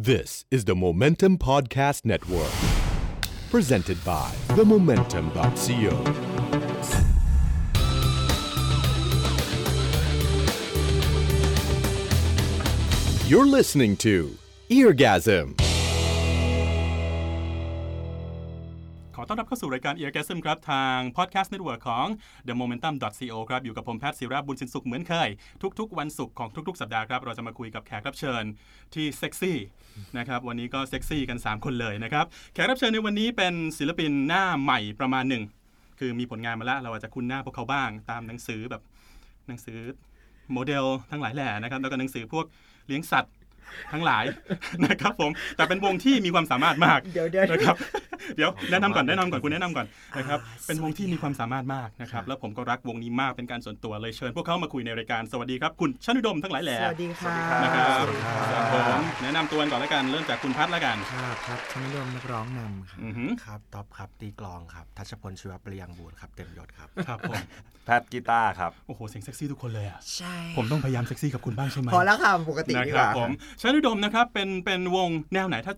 This is the Momentum Podcast Network, presented by themomentum.co. You're listening to Eargasm. ขอต้อนรับเข้าสู่รายการ Eargasm ครับ ทาง Podcast Network ของ The Momentum.co ครับ อยู่กับผมแพทย์ศิราบุญสินสุขเหมือนเคย ทุก ๆ วันศุกร์ของทุก ๆ สัปดาห์ครับ เราจะมาคุยกับแขกรับเชิญที่เซ็กซี่นะครับวันนี้ก็เซ็กซี่กัน 3 คนเลยนะครับแขกรับเชิญในวันนี้เป็นศิลปินหน้าใหม่ประมาณหนึ่งคือมีผลงานมาแล้วเราอาจจะคุ้นหน้าพวกเขาบ้าง ตามหนังสือแบบหนังสือโมเดลทั้งหลายแหล่นะครับแล้วก็หนังสือพวกเลี้ยงสัตว์ ทั้งหลายนะครับผมแต่เป็นวงที่มีความสามารถมากเดี๋ยวเดี๋ยวนะครับเดี๋ยวแนะนำก่อนแนะนำก่อนคุณแนะนำก่อนนะครับเป็นวงที่มีความสามารถมากนะครับแล้วผมก็รักวงนี้มากเป็นการส่วนตัวเลยเชิญพวกเขามาคุยในรายการสวัสดีครับคุณชนุดมทั้งหลายแหล่สวัสดีค่ะนะครับครับผมแนะนำตัวก่อนแล้วกันเริ่มจากคุณพัฒแล้วกันครับครับชนิยมนักร้องนำค่ะอือหือครับท็อปครับตีกลองครับทัชพลชีวประยังบูรณ์ครับเต็มยศครับครับผมแพทกีตาร์ครับโอ้โหเสียงเซ็กซี่ทุกคนเลยอะใช่ผมต้องพยายามเซ็กซี่กับคุณบ้างใช่ไหมพอแล้วค่ะปกตินะดีคกรับว่าผมชนุดมนะครับเป็นเป็นวงแนวไหนถ้า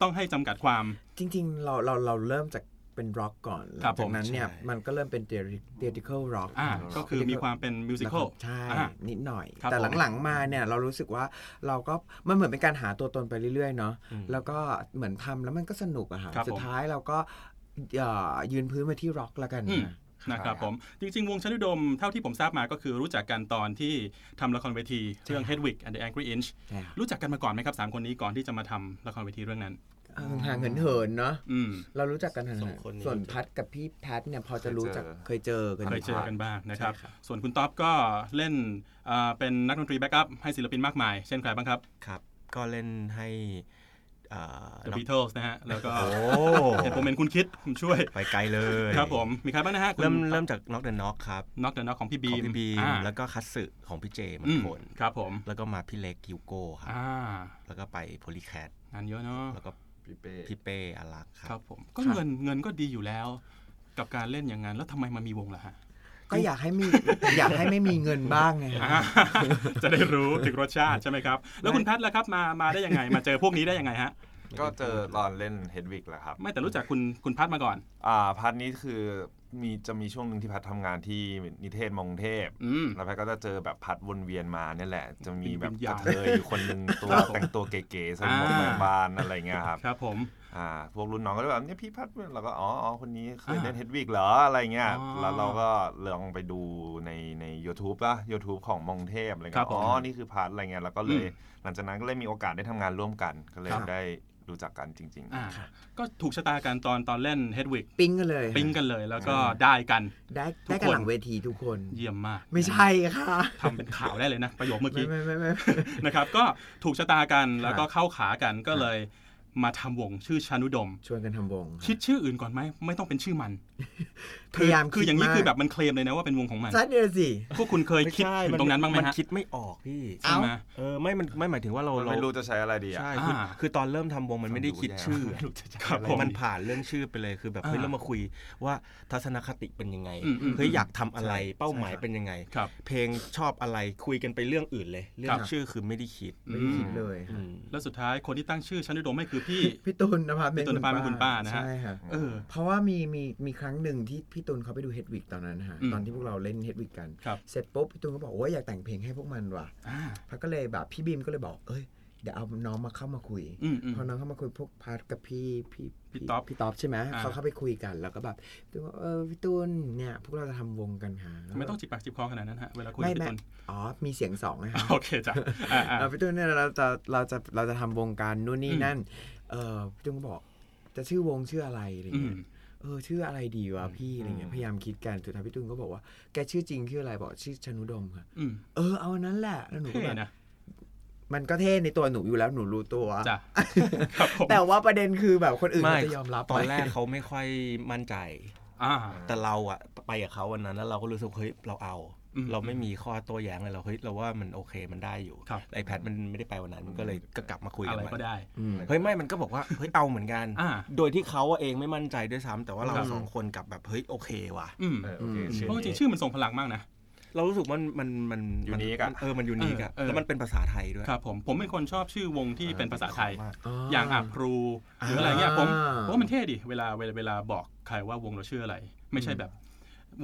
ต้องให้จำกัดความ จริง ๆ เราเราเราเริ่มจากเป็นร็อกก่อนหครัลับงจากนั้นเนี่ยใช่มันก็เริ่มเป็นเทติคอลร็อกอ่าก็คือมีความเป็นมิวสิควลใช่อ่านิดหน่อยครับแต่ผมหลังๆมาเนี่ยเรารู้สึกว่าเราก็มันเหมือนเป็นการหาตัวตนไปเรื่อยๆเนาะอืมแล้วก็เหมือนทำแล้วมันก็สนุกอะค่ะครับผมสุดท้ายเราก็เอ่อยืนพื้นมาที่ร็อกแล้วกันอืมนะ นะครับผมจริง ๆ วงชนุดมเท่าที่ผมทราบมาก็คือรู้จักกันตอนที่ทำละครเวทีเรื่อง Hedwig and the Angry Inch ใช่ค่ะรู้จักกันมาก่อนไหมครับสามคนนี้ก่อนที่จะมาทำละครเวทีเรื่องนั้นเออห่างเหินเหินๆเนาะอืมเรารู้จักกันอ่าสองคนนี้ส่วนพัดกับพี่แพทเนี่ยพอจะรู้จักเคยเจอกันเคยเจอกันบ้างนะครับใช่ครับส่วนคุณท็อปก็เล่นเอ่อเป็นนักดนตรี backup ให้ศิลปินมากมาย เช่นใครบ้างครับครับ ก็เล่นให้ อ่า The น้อง Beatles นะฮะ แล้วก็โอ้เห็นผมเป็นคุณคิดผมช่วย ไปไกลเลย ครับผม มีใครบ้างนะฮะ เริ่มเริ่มจาก Knock the Knock ครับ Knock the Knock ของพี่บีของมพี่บีมอ่าแล้วก็ Katsue ของพี่เจมันอืมทนครับผม แล้วก็มาพี่เล็กฮิวโก้ครับอ่าแล้วก็ไปโพลีแคทงานเยอะเนาะแล้วก็พี่เป้พี่เป้อารักษ์คครัรับบผมก็เงินเงินก็ดีอยู่แล้ว กับการเล่นอย่างนั้นแล้วทำไมมามีวงล่ะฮะ ก็อยากให้มีอยากให้ไม่มีเงินบ้างไงฮะอ่าจะได้รู้ถึงรสชาติใช่ไหมครับ แล้วคุณแพทย์ล่ะครับมามาได้ยังไง มาเจอพวกนี้ได้ยังไงฮะก็เจอตอนเล่นเฮดวิกแหละครับ ไม่แต่รู้จักคุณคุณพัทมาก่อน อ่าพัทนี้คือมีจะมีช่วงหนึ่งที่พัททำงานที่นิเทศมงเทพอืมแล้วพัทก็จะเจอแบบพัดวนเวียนมาเนี่ยแหละ จะมีแบบวิญญาณกระเทยอยู่คนหนึ่งตัวครับผมแต่งตัวเก๋ๆใส่หมวกอ่าแมงบานอะไรเงี้ยครับ ครับผม อ่าพวกรุ่นน้องก็จะแบบเนี่ยพี่พัดเราก็อ๋ออ๋อคนนี้เคยอ่าเล่นเฮดวิกเหรออะไรเงี้ยอ๋อแล้วเราก็ลองไปดูในใน u t u b e ละ YouTube ของมงเทพอะไรครัเงี้บยผมอ๋อนี่คือพัดอะไรเงี้ยแล้วก็เลยอืมหลังจากนั้นก็เลยมีโอกาสได้ทำงานร่วมกันก็เลยครับได้รู้จักกันจริงๆอ่าก็ถูกชะตากันตอนตอนเล่น Hedwig ปิ๊งกันเลย ปิ๊งกันเลยแล้วก็ได้กัน ได้ทุกได้กันคนหลังเวทีทุกคน เยี่ยมมาก ไม่ใช่ค่ะทำเป็นข่าวได้เลยนะ ประโยคเมื่อไม่กี้ไม่ไม่ไม่นะครับ ก็ถูกชะตากันแล้วก็เข้าขากันก็เลย มาทำวงชื่อชานุดมชวนกันทำวงคิดชื่ออื่นก่อนไหมไม่ต้องเป็นชื่อมันพยายามคือคืออย่างนี้ดมกคือแบบมันเคลมเลยนะว่าเป็นวงของมันซัดเดียวสิพวกคุณเคยคิดถึงตรงนั้นบ้างไหมมันฮะคิดไม่ออกพี่ใช่ไหมเออไม่มันไม่หมายถึงว่าเรามันเราไม่รู้จะใช้อะไรดีอะใช่คืออ่าคือตอนเริ่มทำวงมันไม่ได้คิดชื่อไม่รู้จะครับผมมันผ่านเรื่องชื่อไปเลยคือแบบเฮ้ยอ่าเรามาคุยว่าทัศนคติเป็นยังไงอืมอืมเฮ้ยอยากทำอะไรใช่เป้าหมายใช่ครับเป็นยังไงครับเพลงชอบอะไรคุยกันไปเรื่องอื่นเลย เรื่องชื่อครับคือไม่ได้คิดไม่ได้คิดเลยอืมแล้วสุดท้ายคนที่ตั้งชื่อชนุดมไม่คือพี่พี่ตุลนภาพี่ตุลนภาเป็นคุณป้านะฮะใช่ค่ะเออเพราะว่ามีมีมีครั้งหนึ่งที่พี่ตุลเขาไปดู Hedwig ตอนนั้นนะฮะอืมตอนที่พวกเราเล่น Hedwig กัน ครับเสร็จปุ๊บพี่ตุลก็บอกว่าอยากแต่งเพลงให้พวกมันว่ะอ่าพัดก็เลยแบบพี่บีมก็เลยบอก เอ้ยเดี๋ยวเอาน้องมาเข้ามาคุย อืมอืม พอน้องเข้ามาคุยพวกพัดกับพี่พี่พี่ต๊อบพี่ต๊อบใช่ไหมอ่า เขาเข้าไปคุยกันแล้วก็แบบพี่ตุลบอกเออพี่ตุลเนี่ย พวกเราจะทำวงกันหาไม่ต้องจิบปากจิบคอขนาดนั้นฮะเวลาคุยไม่กับไม่พี่ตุลอ๋อมีเสียงสองนะฮะโอเคจ้ะอ่าอ่า เออพี่ตุ้นเนี่ยเราจะเราจะเราจะทำวงการนู่นนี่อืมนั่น เออพี่ตุ้นก็บอกจะชื่อวงชื่ออะไรอะไรอืเงี้มย เออชื่ออะไรดีวะพี่อะไรเงี้ยอืมพยายามคิดกันสุดท้ายพี่ตุ้นก็บอกว่าแกชื่อจริงชื่ออะไรบอกชื่อชนุดมค่ะอืมเออเอาอันนั้นแหละแล้วหนูก็เท่แบบนะมันก็เท่ในตัวหนูอยู่แล้วหนูรู้ตัวจ้ะครับผมแต่ว่าประเด็นคือแบบคนอื่นไม่เขาจะยอมรับตอนไหมแรกเขาไม่ค่อยมั่นใจอ่าแต่เราอะไปกับเขาวันนั้นแล้วเราก็รู้สึกเฮ้ยเราเอาอืม เราไม่มีข้อโต้แย้งเลยเราเฮ้ยเราว่ามันโอเคมันได้อยู่ครับไอแพดมันไม่ได้ไปวันนั้นมันก็เลยก็กลับมาคุยอะกันไรใหม่ก็ได้อืมเฮ้ยไม่มันก็บอกว่าเฮ้ยเอาเหมือนกันอ่าโดยที่เขาอะเองไม่มั่นใจด้วยซ้ำแต่ว่าเราครับสองคนกลับแบบเฮ้ยโอเคว่ะอืมเออโอเคอืมชื่อเพราะจริงๆนี้ชื่อมันทรงพลังมากนะเรารู้สึกว่ามันมันมัน Unique อะมันเออมันยูนิคอะเออเออแล้วมันเป็นภาษาไทยด้วยครับผมผมเป็นคนชอบชื่อวงที่เป็นภาษาไทยมากอย่างอะพรูหรืออะไรเงี้ยผมอ่าผมว่ามันเท่ดิเวลาเวลาเวลาบอกใครว่าวงเราชื่ออะไร ไม่ใช่แบบ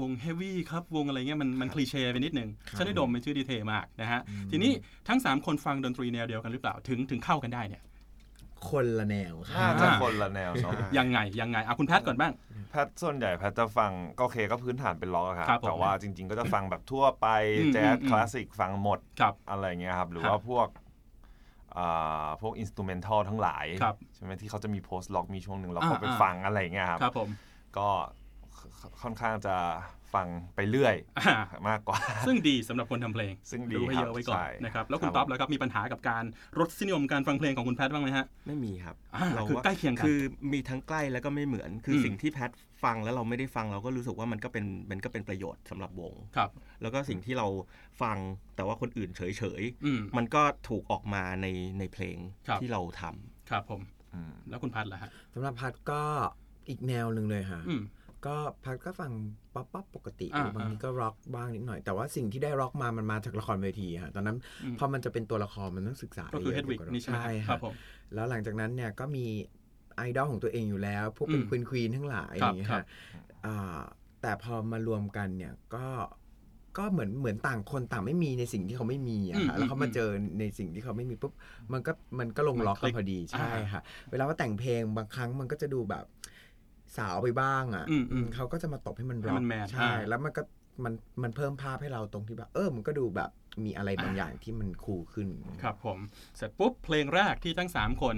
วง heavy ครับ วงอะไรเงี้ยมันมัน cliché ไปนิดนึงชนุดมเป็นชื่อดีเท่มากนะฮะ ทีนี้ทั้ง 3 คนฟังดนตรีแนวเดียวกันหรือเปล่าถึงถึงเข้ากันได้เนี่ยคนละแนวค่ะน่าจะคนละแนวเนาะยังไง ยังไงอะคุณแพทย์ก่อนบ้าง แพทส่วนใหญ่แพทจะฟังก็โอเคก็พื้นฐานเป็นร็อกอะครับครับผมแต่ว่าจริง ๆ ก็จะฟังแบบทั่วไปอืมแจ๊สอืมคลาสสิกฟังหมดครับอะไรเงี้ยครับ หรือครับว่าพวกอ่าพวกอินสตูเมนทัลทั้งหลายครับใช่ไหมที่เขาจะมีโพสต์ล็อกมีช่วงหนึ่งเราอ่าก็ไปอ่าฟังอะไรเงี้ยครับครับผมก็ คค่อนข้างจะฟังไปเรื่อยอ่ามากกว่า ซึ่งดีสำหรับคนทำเพลง ซึ่งดีรู้ให้ครับเยอะไว้ก่อนใช่นะครับแล้วคคุรัณบต๊อบแล้วครับมีปัญหากับการรสนิยมการฟังเพลงของคุณแพทย์บ้างไหมฮะไม่มีครับอ่าเราคือใกล้เคียงกันคือมีทั้งใกล้แล้วก็ไม่เหมือนคืออมสิ่งที่แพทฟังแล้วเราไม่ได้ฟังเราก็รู้สึกว่ามันก็เป็นมันก็เป็นประโยชน์สำหรับวงครับ แล้วก็สิ่งที่เราฟังแต่ว่าคนอื่นเฉยเฉยๆอืมมันก็ถูกออกมาในในเพลงครับที่เราทำครับผมอืมแล้วคุณพัดล่ะฮะสำหรับพัดก็อีกแนวหนึ่งเลยค่ะอืม ก็พัดก็ฟังป๊อปป๊อปปกติอ่าบางทีก็ร็อกบ้างนิดหน่อย แต่ว่าสิ่งที่ได้ร็อกมามันมาจากละครเวทีค่ะตอนนั้นอืมพอมันจะเป็นตัวละครมันต้องศึกษาก็คือละดเอียดกว่า Hedwig นี่ใช่ไหมใช่ค่ะครับผมแล้วหลังจากนั้นเนี่ยก็มีไอดอลของตัวเองอยู่แล้ว พวกเป็นอืมควีน Queen ทั้งหลายอครับย่างเงี้ยครัค่ะครับอ่าแต่พอมารวมกันเนี่ยก็ก็เหมือนเหมือนต่างคนต่างไม่มีในสิ่งที่เขาไม่มีอะค่ะอืมแล้วเขามาอืมเจอในสิ่งที่เขาไม่มีปุ๊บมันก็มันก็ลงมันล็อกคลิกันกพอดีใช่อ่าค่ะ เวลาว่าแต่งเพลงบางครั้งมันก็จะดูแบบ สาวไปบ้างอะอืมอืมเขาก็จะมาตบให้มันให้ร็อมักนแมนใช่ อ่า แล้วมันก็มันมันเพิ่มภาพให้เราตรงที่แบบ เออ มันก็ดูแบบมีอะไรบางอย่างที่มันคูลขึ้น ครับผม เสร็จปุ๊บเพลงแรกที่ทั้ง 3 คน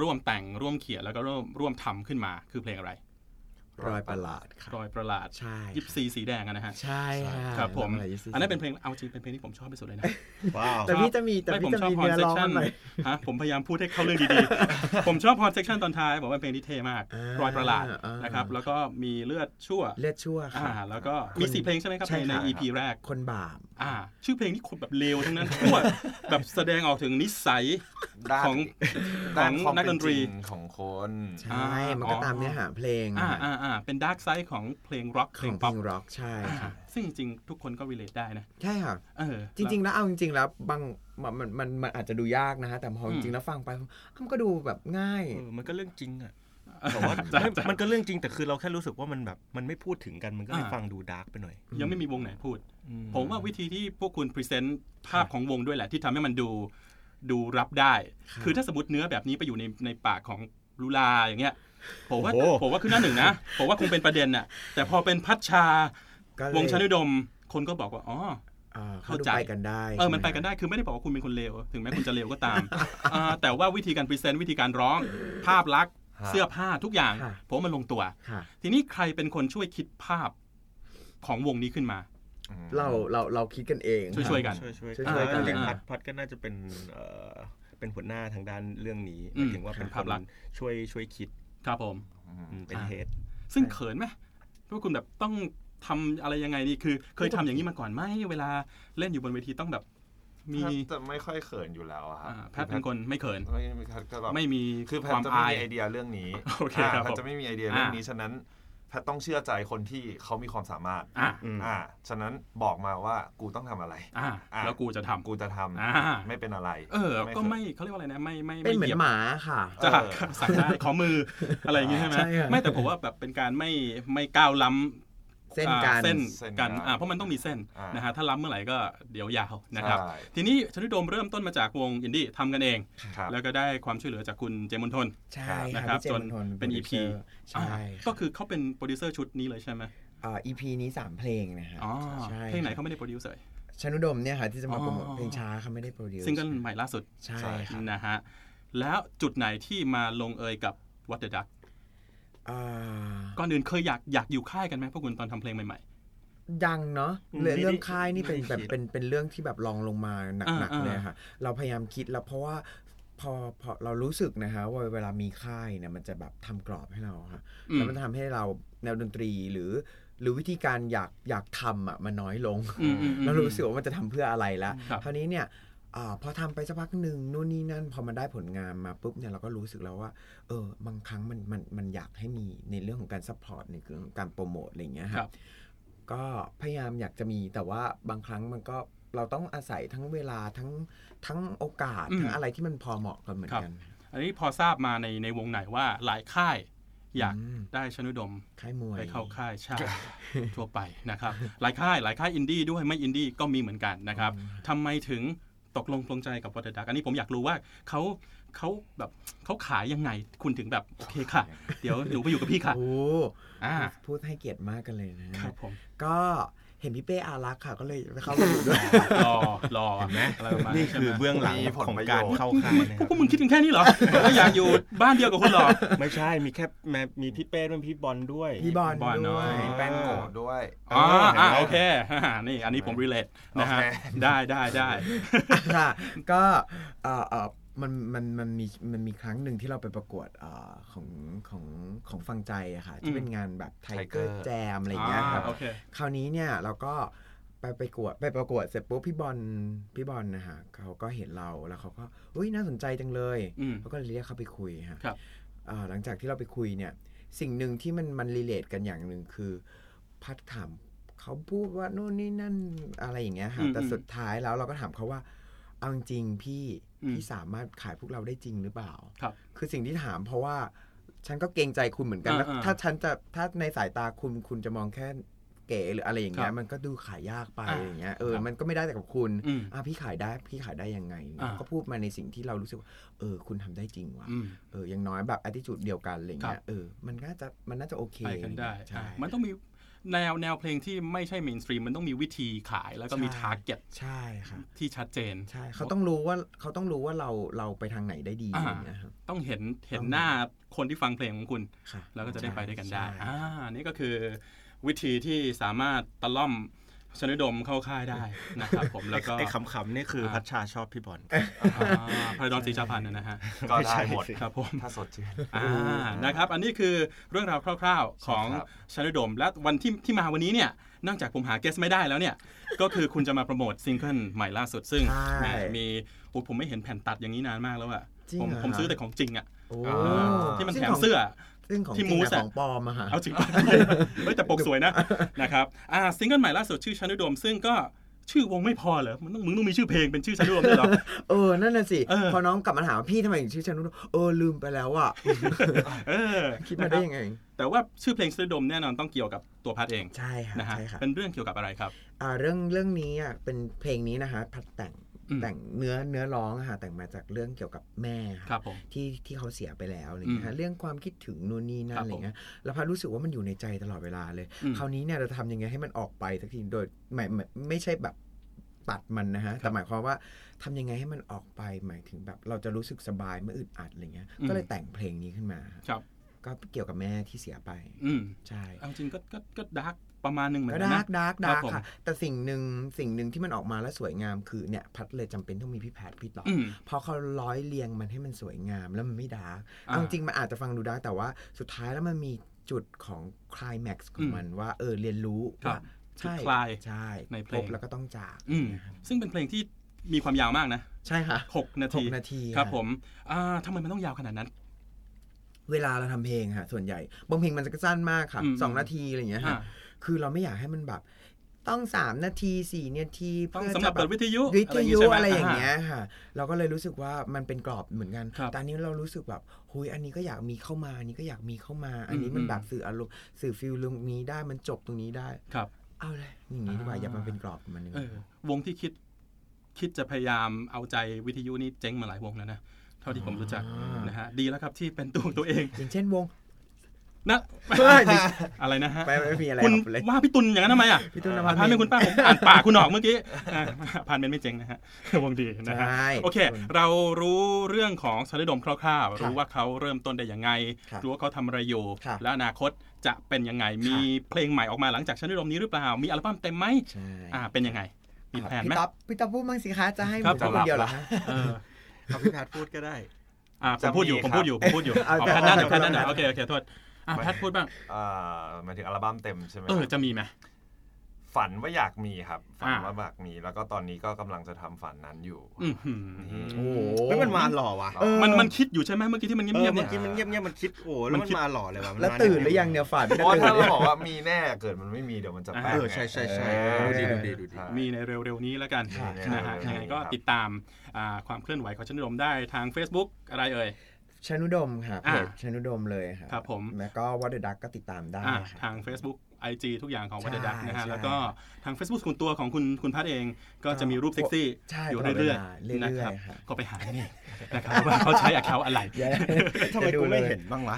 ร่วมแต่งร่วมเขียนแล้วก็ร่วมร่วมทำขึ้นมาคือเพลงอะไร รอยประหลาดค่ะรอยประหลาดใช่ยิปซีสีแดงอะนะฮะใช่ค่ะครับผมรอยประหลาด24อันนั้นเป็นเพลงเอาจริงเป็นเพลงที่ผมชอบที่สุดเลยนะว้าวแต่พี่จะมีแต่ไม่พี่ผมจะชอบมีฮอนเนื้อเซร้องชันหน่อยฮะผมพยายามพูดให้เข้าเรื่องดีๆ ผมชอบฮอนเซชันตอนท้ายบอกว่าเป็นเพลงที่เท่มากอ่ารอยประหลาดอ่านนะครับแล้วก็มีเลือดชั่วเลือดชั่วอ่าค่ะแล้วก็มีสี่เพลงใช่ไหมครับใช่ในในค่ะ EP แรกคนบาปอ่า ชื่อเพลงที่คนแบบเลวทั้งนั้นทั่วแบบแสดงออกถึงนิสัยด้านของด้านของความนักเป็นนตรีจริงของคนนักดนตรีใช่มันก็อ๋อตามเนื้อหาเพลงอ่าค่ะอ่าอ่าเป็น dark side ของเพลงร็อกเพขลองงเพป๊ลอปงร็อกใช่ค่ะซึ่งจริงๆทุกคนก็ relate ได้นะใช่ค่ะเออจริง ๆ แล้วเอาจริง ๆ แล้วบางมันมันมันมันอาจจะดูยากนะฮะแต่พอจริงๆแล้วอืมฟังไปมันก็ดูแบบง่ายเออมันก็เรื่องจริงอะ แต่แต่ว่าว่าไม่มันก็เรื่องจริงแต่คือเราแค่รู้สึกว่ามันแบบมันไม่พูดถึงกันมันก็เลยอ่าฟังดู dark ไปหน่อย ยังไม่มีวงไหนพูดอืมผมว่าวิธีที่พวกคุณ present ภาพของวงด้วยแหละ ที่ทำให้มันดูดูรับได้ครับคือถ้าสมมติเนื้อแบบนี้ไปอยู่ในในปากของลูลาอย่างเงี้ยผมว่าโอ้โหผมว่าขึ้นหน้าหนึ่งนะ ผมว่าคงเป็นประเด็นน่ะ แต่พอเป็นพัชชาก็เลยวงชนุดม คนก็บอกว่าอ๋ออ่าเข้าใจเขาดูไปกันได้ เออ ใช่มันใช่หไปกันได้ คือไม่ได้บอกว่าคุณเป็นคนเลว ถึงแม้คุณจะเลวก็ตามอ่าแต่ว่าวิธีการ present วิธีการร้อง ภาพลักษณ์ฮะ เสื้อผ้าทุกอย่างค่ะผมว่ามันลงตัวค่ะทีนี้ใครเป็นคนช่วยคิดภาพของวงนี้ขึ้นมาอืมเราเราเราคิดกันเองช่วยๆกันช่วยช่วยช่วยๆกันจริงๆอ่าพัดพัดก็น่าจะเป็นเอ่อเป็นหัวหน้าทางด้านเรื่องนี้หอืมมายถึงว่าเป็นภาคพนลักษณ์ช่วยช่วยคิดครับผมอืมอืมเป็นอ่าเฮดซึ่งเขินไหมพวกคุณแบบต้องทำอะไรยังไงดีคือ เคยทำอย่างนี้มาก่อนไหมเวลาเล่นอยู่บนเวทีต้องแบบ มีแพทจะไม่ค่อยเขินอยู่แล้วอะครับอ่าแพทย์เป็นคนไม่เขินไม่ไม่แพทก็แบบไม่มีคือแพคทวามจะไม่อายมีไอเดียเรื่องนี้โอเคอ่าครับแพทผมจะไม่มีไอเดียเรื่องอ่านี้ฉะนั้นแพทต้องเชื่อใจคนที่เขามีความสามารถอ่าอืมอ่าฉะนั้นบอกมาว่ากูต้องทำอะไรอ่าอะแล้วกูจะทำกูจะทำอ่าไม่เป็นอะไร เออ ก็เคยไม่เขาเรียกว่าอะไรนะไม่ไม่เป็นเหมือยียนบหมาค่ะจะเออสั่งได้ขอมืออะไรอย่างงี้ใช่ไหมใช่ค่ะไม่แต่ผมว่าแบบเป็นการไม่ไม่ก้าวล้ำ เส้นอ่ากันเส้นเส้นกันกันอ่าเพราะมันต้องมีเส้นอ่านนะฮะถ้าล้ำเมื่อไหร่ก็เดี๋ยวยาวนะครับใช่ทีนี้ชนุดมเริ่มต้นมาจากวงอินดี้ทำกันเองครับแล้วก็ได้ความช่วยเหลือจากคุณเจมณฑลใช่นะค่ะครับพี่เจจมนส์ทนเป็นโปร EP ดิวเซอร์ใช่อ่าก็คือเขาเป็นโปรดิวเซอร์ชุดนี้เลยใช่ไหมอ่า EP นี้สามเพลงนะฮะอ๋อใช่เพลงไหนเขาไม่ได้ produce ชนุดมเนี่ยค่ะที่จะมาอ๋อโปรโมทเพลงช้าเขาไม่ได้ produce ซิงเกิลใหม่ล่าสุดใช่ใช่ค่ะนะฮะแล้วจุดไหนที่มาลงเอยกับ What the Duck อ่า ก่อนอื่นเคยอยากอยากอยู่ค่ายกันไหมพวกคุณตอนทำเพลงใหม่ยังเนาะอืมเรื่องไม่ได้เรื่องค่ายนี่เป็นไม่ได้แบบคิดเป็นเป็นเรื่องที่แบบรองลงมาหนักๆเลยค่ะอ่า เราพยายามคิดแล้วเพราะว่าพอพอเรารู้สึกนะฮะว่าเวลามีค่ายเนี่ยมันจะแบบทำกรอบให้เราค่ะอืมแล้วมันทำให้เราแนวดนตรีหรือหรือวิธีการอยากอยากทำอะมันน้อยลงอืมอืมอืมแล้วรู้สึกว่ามันจะทำเพื่ออะไรละครับคราวนี้เนี่ย อาพอทำไปสักพักหนึ่งนู่นนี่นั่น พอมันได้ผลงานมาปุ๊บเนี่ยเราก็รู้สึกแล้วว่า เออ บางครั้งมันมันมันอยากให้มีในเรื่องของการ support ในเรื่องของการโปรโมทอะไรอย่างเงี้ยครับครับก็พยายามอยากจะมีแต่ว่าบางครั้งมันก็เราต้องอาศัยทั้งเวลาทั้งทั้งโอกาสอืมทั้งอะไรที่มันพอเหมาะกันเหมือนกัน อันนี้พอทราบมาในในวงไหนว่าหลายค่ายอยากอืมได้ชนุดมค่ายมวยไปเข้าค่ายใช่ทั่วไปนะครับ หลายค่ายหลายค่ายอินดี้ด้วยไม่อินดี้ก็มีเหมือนกันนะครับทำไมถึง ตกลงปลงใจกับ What the Duck อันนี้ผมอยากรู้ว่าเขาเขาแบบเขาขายยังไงคุณถึงแบบโอเคค่ะ เดี๋ยวหนูไปอยู่กับพี่ค่ะ โอ้อ่าพูดให้เกียรติมากกันเลยนะครับผมก็ เห็นพี่เป้อารักษ์ค่ะก็เลยเข้ามาอยู่ด้วยรอรอเห็นไหมอะไรประมาณนี่ใช่คือไหมเบื้องหลังมีผลของประโยชน์การเข้าค่ายนะพควรับกพวกมึงคิดถึงแค่นี้เหรอก็อยากอยู่บ้านเดียวกับคุณเหรอไม่ใช่มีแค่แม่มีพี่เป้ด้วยพี่บอลด้วยพี่บอลบอลเนด้อะวยมีแป้งโกะด้วยอ๋อเห็นไหมอ่าโอเคนี่อันนี้ผมรีเลทนะฮะโอเคได้ได้ได้ค่ะก็เอ่อเอ่อ มันมันมันมีมันมีครั้งหนึ่งที่เราไปประกวดเอ่อของของของฟังใจอะค่ะที่เป็นงานแบบไทเกอ Tiger ร์แจมอะไรอย่างเงี้ยครับอ่าโอเคคราวนี้เนี่ยเราก็ไปไปกวดไปประกวดเสร็จปุ๊บพี่บอลพี่บอลนะฮะเขาก็เห็นเราแล้วเขาก็อุ้ยน่าสนใจจังเลยอืมเขาก็เลยเรียกเขาไปคุยฮะครับอ่าหลังจากที่เราไปคุยเนี่ย สิ่งหนึ่งที่มันมัน relate กันอย่างหนึ่งคือ พัดถามเขาพูดว่านู่นนี่นั่นอะไรอย่างเงี้ยอืค่ะมแต่อืมสุดท้ายแล้วเราก็ถามเขาว่าเอาจริงๆพี่ อืมพี่สามารถขายพวกเราได้จริงหรือเปล่าครับคือสิ่งที่ถามเพราะว่าฉันก็เกรงใจคุณเหมือนกันอ่าแล้วอ่าถ้าฉันจะถ้าในสายตาคุณคุณจะมองแค่เก๋หรืออะไรอย่างเงี้ครัยบมันก็ดูขายยากไปอ่าอย่างเงี้ยเออครับมันก็ไม่ได้แต่กับคุณอืมอะพี่ขายได้พี่ขายได้ยังไงอ่าก็พูดมาในสิ่งที่เรารู้สึกว่าเออ คุณทำได้จริงว่ะอืมเอออย่างน้อยแบบ attitude เดียวกันอะไรเงี้ครัยบเออมันน่าจะมันน่าจะโอเคไปกันได้ใช่อะมันต้องมี แนวแนวเพลงที่ไม่ใช่ mainstream มันต้องมีวิธีขายแล้วก็มีใช่ target ใช่ครับที่ชัดเจนใช่เขาต้องรู้ว่าเขาต้องรู้ว่าเราเราไปทางไหนได้ดีอ่าอย่างเงี้ยครับต้องเห็นเห็นต้องหน้าคนที่ฟังเพลงของคุณค่ะแล้วก็จะได้ไปด้วยกันได้ใช่อ่านี่ก็คือวิธีที่สามารถตะล่อม ชนุดมเข้าค่ายได้นะครับผมแล้วก็ไอ้ขำๆนี่คือพัชชาชอบพี่บอลอ่าภราดรศรีชาพันธุ์นะฮะก็ได้หมดครับผมถ้าสดชื่นอ่านะครับ อันนี้คือเรื่องราวคร่าว ๆของครับชนุดมและวันที่ที่มาวันนี้เนี่ยนอกจากผมหาเกสไม่ได้แล้วเนี่ย ก็คือคุณจะมาโปรโมทซิงเกิลใหม่ล่าสุดซึ่งใช่แหมมีโอ้ผมไม่เห็นแผ่นตัดอย่างนี้นานมากแล้วอะจริงผมเหรอผมฮะซื้อแต่ของจริงอะโอ้ที่มันซึ่แถงมของเสื้อ ซึ่งของที่จริงมูอะสอะของปลอมอะฮะเอาจริงเฮ้ยแต่ปกสวยนะนะครับอ่าซิงเกิลใหม่ล่าสุดชื่อชนุดมซึ่งก็ชื่อวงไม่พอเหรอมันต้องมึงต้องมีชื่อเพลงเป็นชื่อชนุดมด้วยเหรอ เออ นั่นน่ะสิเออพอน้องกลับมาถามว่าพี่ทำไมถึงชื่อชานุเออ ลืมไปแล้วอะเออคิดมาได้ยังไง แต่ว่าชื่อเพลงชนุดมแน่นอนต้องเกี่ยวกับตัวพัดเอง ใช่ค่ะนะฮะใช่ค่ะเป็นเรื่องเกี่ยวกับอะไรครับ อ่า เรื่องเรื่องนี้อะ เป็นเพลงนี้นะคะพัดแต่งอืม แต่งเนื้อเนื้อร้องอะค่ะแต่งมาจากเรื่องเกี่ยวกับแม่ค่ะครับผมที่ที่เขาเสียไปแล้วอะไรเงี้ยอืฮะมเรื่องความคิดถึงนู่นนี่นั่ครันบอะไรเงี้ยแล้วพัดรู้สึกว่ามันอยู่ในใจตลอดเวลาเลยอืมคราวนี้เนี่ยเราทำยังไงให้มันออกไปสักทีโดยไม่ไม่ไม่ใช่แบบตัดมันนะฮะแต่หมายความว่าทำยังไงให้มันออกไปหมายถึงแบบ เราจะรู้สึกสบายไม่อึดอัดอะไรเงี้ยอืมก็เลยแต่งเพลงนี้ขึ้นมาครับ ก็เกี่ยวกับแม่ที่เสียไป อืมใช่เอาจริงก็ก็ก็ dark ประมาณหนึ่งเหมือนก็กันนะ dark dark ครับ dark ผมค่ะ แต่สิ่งหนึ่งสิ่งหนึ่งที่มันออกมาแล้วสวยงามคือเนี่ยพัดเลยจำเป็นต้องมีพี่แพทย์พี่ต่อออืมเพราะเขาร้อยเรียงมันให้มันสวยงามแล้วมันไม่ dark อ่าเอาจริงๆมันอาจจะฟังดู dark แต่ว่าสุดท้ายแล้วมันมีจุดของคลายแม็กซ์ขออืงมมันว่าเออเรียนรู้ครับว่าจุดใช่คลายใช่ในเพลงพบแล้วก็ต้องจากอืมนะครับซึ่งเป็นเพลงที่มีความยาวมากนะ ใช่ค่ะหกนาหทีกนาทีครับะผมอ่าทำไมมันต้องยาวขนาดนั้น เวลาเราทำเพลงค่ะ ส่วนใหญ่บางเพลงมันจะสั้นมากค่ะอืมสองนาทีอะไรอย่างเงี้ยอ่าค่ะ คือเราไม่อยากให้มันแบบ ต้องสามนาทีสี่นาทีต้องเพื่อสำหรับจะเปิดแบบวิทยุวิทยุใช่หมอะไรอย่างเงี้ยาค่ะ เราก็เลยรู้สึกว่ามันเป็นกรอบเหมือนกันครับแต่อันนี้เรารู้สึกแบบหุยอันนี้ก็อยากมีเข้ามาอันนี้ก็อยากมีเข้ามา อันนี้อืมมันแบบสื่ออารมณ์สื่อฟิลตรงนี้ได้มันจบตรงนี้ได้ครับ เอาเลยอย่างนี้ดีกว่าอ่าอย่ามาเป็นกรอบมันนึงเออวงที่คิดคิดจะพยายามเอาใจวิทยุนี่เจ๊งมาหลายวงแล้วนะเท่าที่ผมรู้จักนะฮะดีแล้วครับที่เป็นตัวของตัวเอง อย่างเช่นวง นะเฮ้ยอะไรนะฮะไม่ไม่มีอะไรคุณครับเลยว่าพี่ตุลอย่างนั้นทำไมอะพี่ตุลนอะภัสพานเป็นคุณป้าผมอ่านปากคุณออกเมื่อกี้อะพานเป็นไม่เจ๊งนะฮะวงดีนะฮะใช่โอเค เรารู้เรื่องของชาลิดมคร่าวๆครับรู้ว่าเขาเริ่มต้นได้ยังไงครับรู้ว่าเขาทำอะไรอยู่ครับและอนาคตจะเป็นยังไงมีเพลงใหม่ออกมาหลังจากชาลิดมนี้หรือเปล่ามีอัลบั้มเต็มไหมใช่อ่าเป็นยังไงมีแผนไหมพี่ต๊อบพี่ต๊อบพูดบ้างสิคะจะให้ผครับมพูดคนเดียวเหรอฮะเออเอาพี่แพทย์พูดก็ได้อ่าผมพูดอยู่จะมีผมพูดอยู่ผมพูดอยู่เอาเอาแต่แพทนั่นเอาเดี๋ยวแพทนั่นแต่เดี๋ยวโอเคโอเคโทษ อะแพทพูดบ้างอ่าหมายถึงอัลบั้มเต็มใช่ไหมเออจะมีไหมฝันว่าอยากมีครับ ฝันอ่าว่าอยากมี แล้วก็ตอนนี้ก็กำลังจะทำฝันนั้นอยู่อื้อหือนี่โอ้โหเฮ้ยมันมาหล่อว่ะเออมันมันคิดอยู่ใช่ไหมเมื่อกี้ที่มันเอเงีอยบๆเมื่เนี่อยกี้มันเงียบเงียบๆมันคิดโอ้แล้วมันมันคิดมาหล่อเลยว่ะมันแล้วมาตื่นเยหรือยังเนี่ยฝันเพราะว่าถ้าเราตื่นบอกว่ามีแน่เกิดมันไม่มีเดี๋ยวมันจะแปลกเออใช่ใช่ใช่เออดูดีดูดีดูดีใช่มีในเร็วๆนี้แล้วกันครับนะฮะครับยังไงก็ติดตามอ่าความเคลื่อนไหวของชนดมได้ทาง Facebook อะไรเอ่ย ชนุดมครับเพอ่าจชนุดมเลยครับครับผมแล้วก็วัดดักก็ติดตามได้อ่าครับทาง Facebook IG ทุกอย่างของวัดดักใช่นะฮะใช่แล้วก็ทาง Facebook ส่วนตัวของคุณคุณพัดเอง ก็จะมีรูปเซ็กซี่ใช่อยู่ตลอดเรื่อยเวลาๆเรื่อยๆนะครับครับก็ไปหานี่นะครับว่าเขาใช้ account อะไรแย่ทำไมกูไม่เห็นบ้างวะ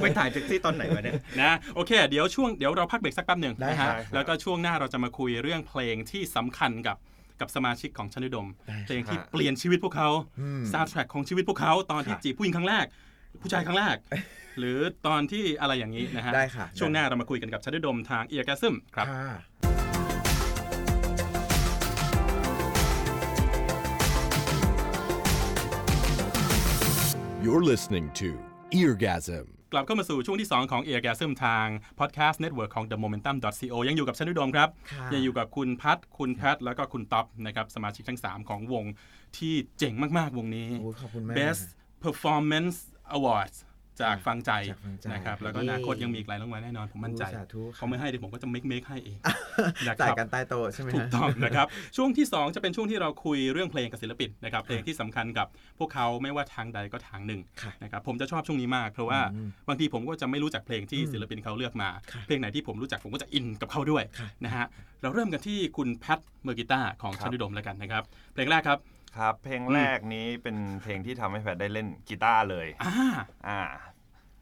ไปถ่ายเซ็กซี่ตอนไหนวะเนี่ยนะโอเค เดี๋ยวช่วงเดี๋ยวเราพักเบรกสักแป๊บหนึ่งได้นะครัฮะบแล้วก็ช่วงหน้าเราจะมาคุยเรื่องเพลงที่สำคัญกับ กับสมาชิกของชนุดมได้เพลงที่เปลี่ยนชีวิตพวกเขาอืมซาวด์แทร็กของชีวิตพวกเขาตอนที่ครับจีบผู้หญิงครั้งแรก ผู้ชายครั้งแรก หรือตอนที่อะไรอย่างนี้นะฮะได้ค่ะช่วงหน้าเรามาคุยกันกับชนุดมทาง Eargasm ครับค่ะ You're listening to Eargasm. กลับเข้ามาสู่ช่วงที่ 2 ของ Ear g a s m ทาง Podcast Network ของ The Momentum co ยังอยู่กับชนุดมครับค่ะยังอยู่กับคุณพัทคุณแพทแล้วก็คุณท็อปนะครับสมาชิกทั้ง 3 ของวงที่เจ๋งมาก ๆ วงนี้โอ้ยขอบคุณมาก Best Performance Awards จากฟังใจจากฟังใจนะครับ แล้วก็อนาคตยังมีอีกหลายรางวัลแน่นอน ผมมั่นใจโอ้สาธุครับเขาไม่ให้เดี๋ยวผมก็จะเมคเมคให้เองนะคจ่ายรับกันใต้โต๊ะใช่ไหมถูกฮะต้องนะครับ ช่วงที่ 2 จะเป็นช่วงที่เราคุยเรื่องเพลงกับศิลปินนะครับเพลงที่สำคัญกับพวกเขาไม่ว่าทางใดก็ทางหนึ่งค่ะนะครับผมจะชอบช่วงนี้มากเพราะว่าอืมบางทีผมก็จะไม่รู้จักเพลงที่อืมศิลปินเขาเลือกมาค่ะเพลงไหนที่ผมรู้จักผมก็จะอินกับเขาด้วยค่ะนะฮะเราเริ่มกันที่คุณแพทมือกีตาร์ของครับชนุดมแล้วกันนะครับเพลงแรกครับ ครับ เพลงแรกนี้เป็นเพลงที่ทำให้แพทได้เล่นกีตาร์เลยอ่าอ่า